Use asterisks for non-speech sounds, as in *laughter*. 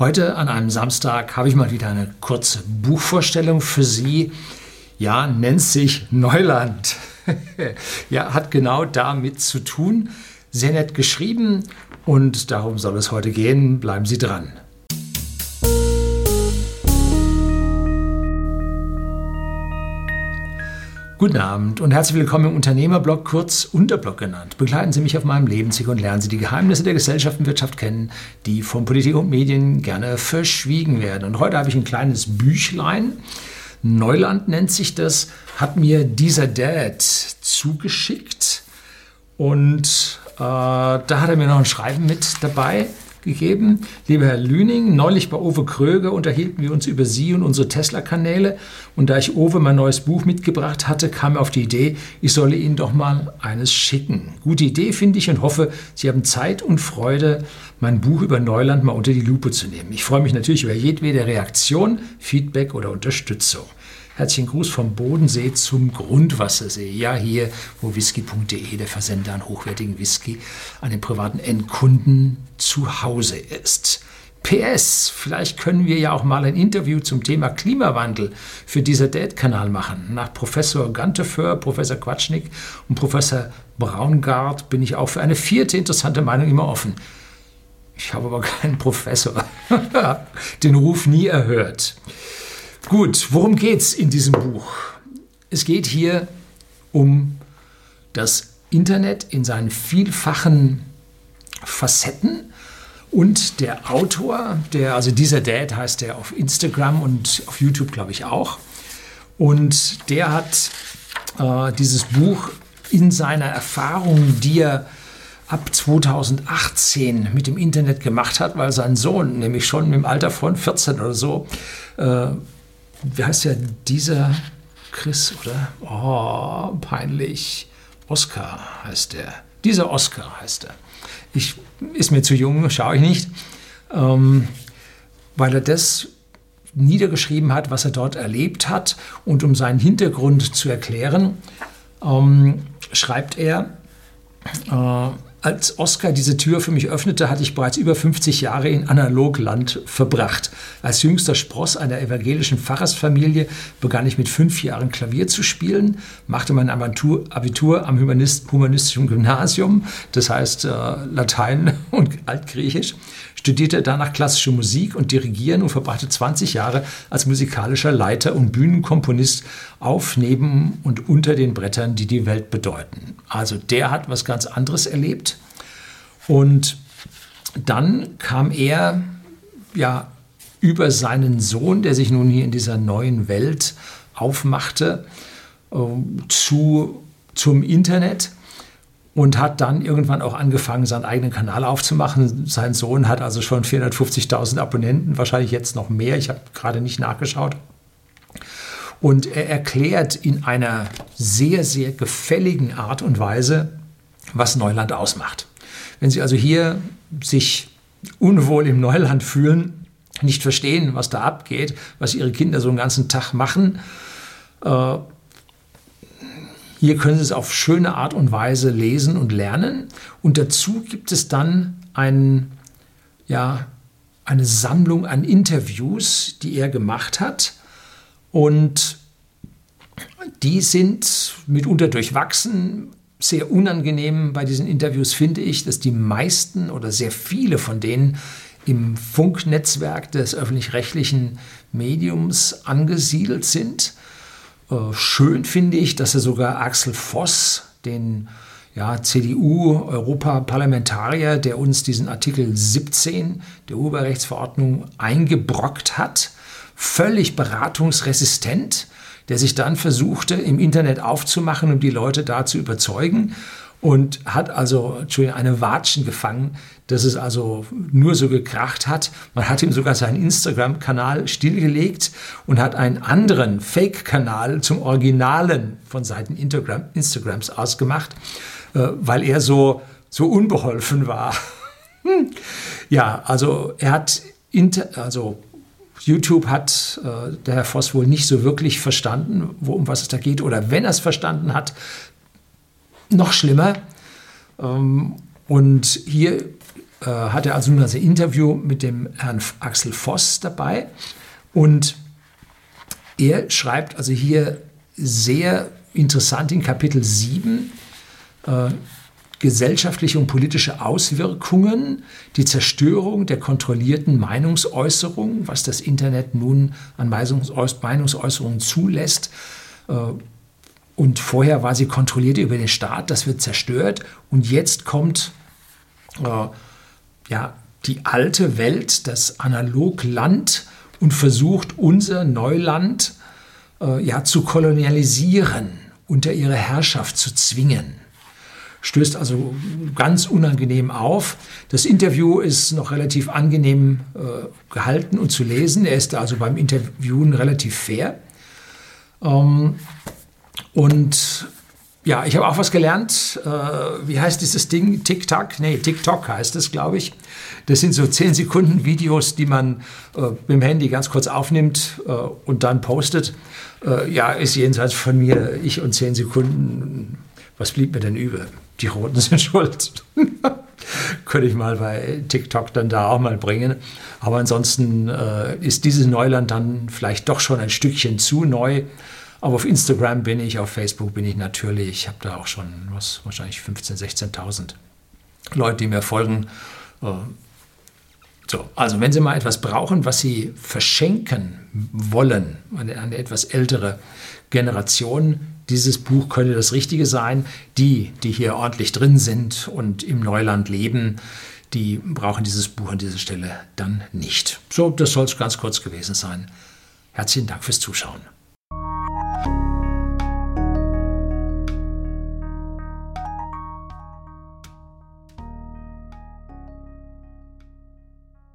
Heute an einem Samstag habe ich mal wieder eine kurze Buchvorstellung für Sie. Ja, nennt sich Neuland. *laughs* ja, hat genau damit zu tun. Sehr nett geschrieben und darum soll es heute gehen. Bleiben Sie dran. Guten Abend und herzlich willkommen im Unternehmerblog, kurz Unterblog genannt. Begleiten Sie mich auf meinem Lebensweg und lernen Sie die Geheimnisse der Gesellschaft und Wirtschaft kennen, die von Politik und Medien gerne verschwiegen werden. Und heute habe ich ein kleines Büchlein. Neuland nennt sich das, hat mir dieser Dad zugeschickt. Und äh, da hat er mir noch ein Schreiben mit dabei gegeben. Lieber Herr Lüning, neulich bei Owe Kröger unterhielten wir uns über Sie und unsere Tesla-Kanäle. Und da ich Owe mein neues Buch mitgebracht hatte, kam er auf die Idee, ich solle Ihnen doch mal eines schicken. Gute Idee, finde ich, und hoffe, Sie haben Zeit und Freude, mein Buch über Neuland mal unter die Lupe zu nehmen. Ich freue mich natürlich über jedwede Reaktion, Feedback oder Unterstützung. Herzlichen Gruß vom Bodensee zum Grundwassersee. Ja, hier, wo whisky.de, der Versender an hochwertigen Whisky, an den privaten Endkunden zu Hause ist. PS, vielleicht können wir ja auch mal ein Interview zum Thema Klimawandel für dieser Date-Kanal machen. Nach Professor Ganteföhr, Professor Quatschnick und Professor Braungart bin ich auch für eine vierte interessante Meinung immer offen. Ich habe aber keinen Professor. *laughs* Den Ruf nie erhört. Gut, worum geht es in diesem Buch? Es geht hier um das Internet in seinen vielfachen Facetten und der Autor, der, also dieser Dad heißt der auf Instagram und auf YouTube, glaube ich, auch. Und der hat äh, dieses Buch in seiner Erfahrung, die er ab 2018 mit dem Internet gemacht hat, weil sein Sohn, nämlich schon im Alter von 14 oder so, äh, wie heißt ja dieser Chris, oder? Oh, peinlich. Oscar heißt der. Dieser Oscar heißt er. Ich, ist mir zu jung, schaue ich nicht. Ähm, weil er das niedergeschrieben hat, was er dort erlebt hat. Und um seinen Hintergrund zu erklären, ähm, schreibt er, äh, als Oscar diese Tür für mich öffnete, hatte ich bereits über 50 Jahre in Analogland verbracht. Als jüngster Spross einer evangelischen Pfarrersfamilie begann ich mit fünf Jahren Klavier zu spielen, machte mein Abitur, Abitur am Humanist, humanistischen Gymnasium, das heißt äh, Latein *laughs* und Altgriechisch, studierte danach klassische Musik und Dirigieren und verbrachte 20 Jahre als musikalischer Leiter und Bühnenkomponist auf, neben und unter den Brettern, die die Welt bedeuten. Also der hat was ganz anderes erlebt. Und dann kam er ja über seinen Sohn, der sich nun hier in dieser neuen Welt aufmachte, äh, zu, zum Internet und hat dann irgendwann auch angefangen, seinen eigenen Kanal aufzumachen. Sein Sohn hat also schon 450.000 Abonnenten, wahrscheinlich jetzt noch mehr. Ich habe gerade nicht nachgeschaut. Und er erklärt in einer sehr, sehr gefälligen Art und Weise, was Neuland ausmacht. Wenn Sie also hier sich unwohl im Neuland fühlen, nicht verstehen, was da abgeht, was Ihre Kinder so einen ganzen Tag machen, äh, hier können Sie es auf schöne Art und Weise lesen und lernen. Und dazu gibt es dann ein, ja, eine Sammlung an Interviews, die er gemacht hat. Und die sind mitunter durchwachsen. Sehr unangenehm bei diesen Interviews finde ich, dass die meisten oder sehr viele von denen im Funknetzwerk des öffentlich-rechtlichen Mediums angesiedelt sind. Äh, schön finde ich, dass er sogar Axel Voss, den ja, CDU-Europaparlamentarier, der uns diesen Artikel 17 der Urheberrechtsverordnung eingebrockt hat, völlig beratungsresistent, der sich dann versuchte, im Internet aufzumachen, um die Leute da zu überzeugen und hat also eine Watschen gefangen, dass es also nur so gekracht hat. Man hat ihm sogar seinen Instagram-Kanal stillgelegt und hat einen anderen Fake-Kanal zum Originalen von Seiten Instagram, Instagrams ausgemacht, äh, weil er so, so unbeholfen war. *laughs* ja, also er hat, also YouTube hat äh, der Herr Voss wohl nicht so wirklich verstanden, wo, um was es da geht. Oder wenn er es verstanden hat, noch schlimmer. Ähm, und hier äh, hat er also nun das Interview mit dem Herrn Axel Voss dabei und er schreibt also hier sehr interessant in Kapitel 7 äh, gesellschaftliche und politische Auswirkungen, die Zerstörung der kontrollierten Meinungsäußerung, was das Internet nun an Meinungsäußerungen zulässt. Äh, und vorher war sie kontrolliert über den Staat, das wird zerstört. Und jetzt kommt äh, ja, die alte Welt, das Analogland und versucht unser Neuland äh, ja, zu kolonialisieren, unter ihre Herrschaft zu zwingen. Stößt also ganz unangenehm auf. Das Interview ist noch relativ angenehm äh, gehalten und zu lesen. Er ist also beim Interviewen relativ fair. Ähm, und ja, ich habe auch was gelernt. Äh, wie heißt dieses Ding? TikTok? Nee, TikTok heißt es, glaube ich. Das sind so 10 Sekunden Videos, die man äh, mit dem Handy ganz kurz aufnimmt äh, und dann postet. Äh, ja, ist jenseits von mir, ich und 10 Sekunden. Was blieb mir denn über? Die Roten sind *laughs* schuld. Könnte ich mal bei TikTok dann da auch mal bringen. Aber ansonsten äh, ist dieses Neuland dann vielleicht doch schon ein Stückchen zu neu. Aber auf Instagram bin ich, auf Facebook bin ich natürlich. Ich habe da auch schon was, wahrscheinlich 15.000, 16.000 Leute, die mir folgen. Äh, so, also wenn Sie mal etwas brauchen, was Sie verschenken wollen an eine etwas ältere Generation, dieses Buch könnte das Richtige sein. Die, die hier ordentlich drin sind und im Neuland leben, die brauchen dieses Buch an dieser Stelle dann nicht. So, das soll es ganz kurz gewesen sein. Herzlichen Dank fürs Zuschauen.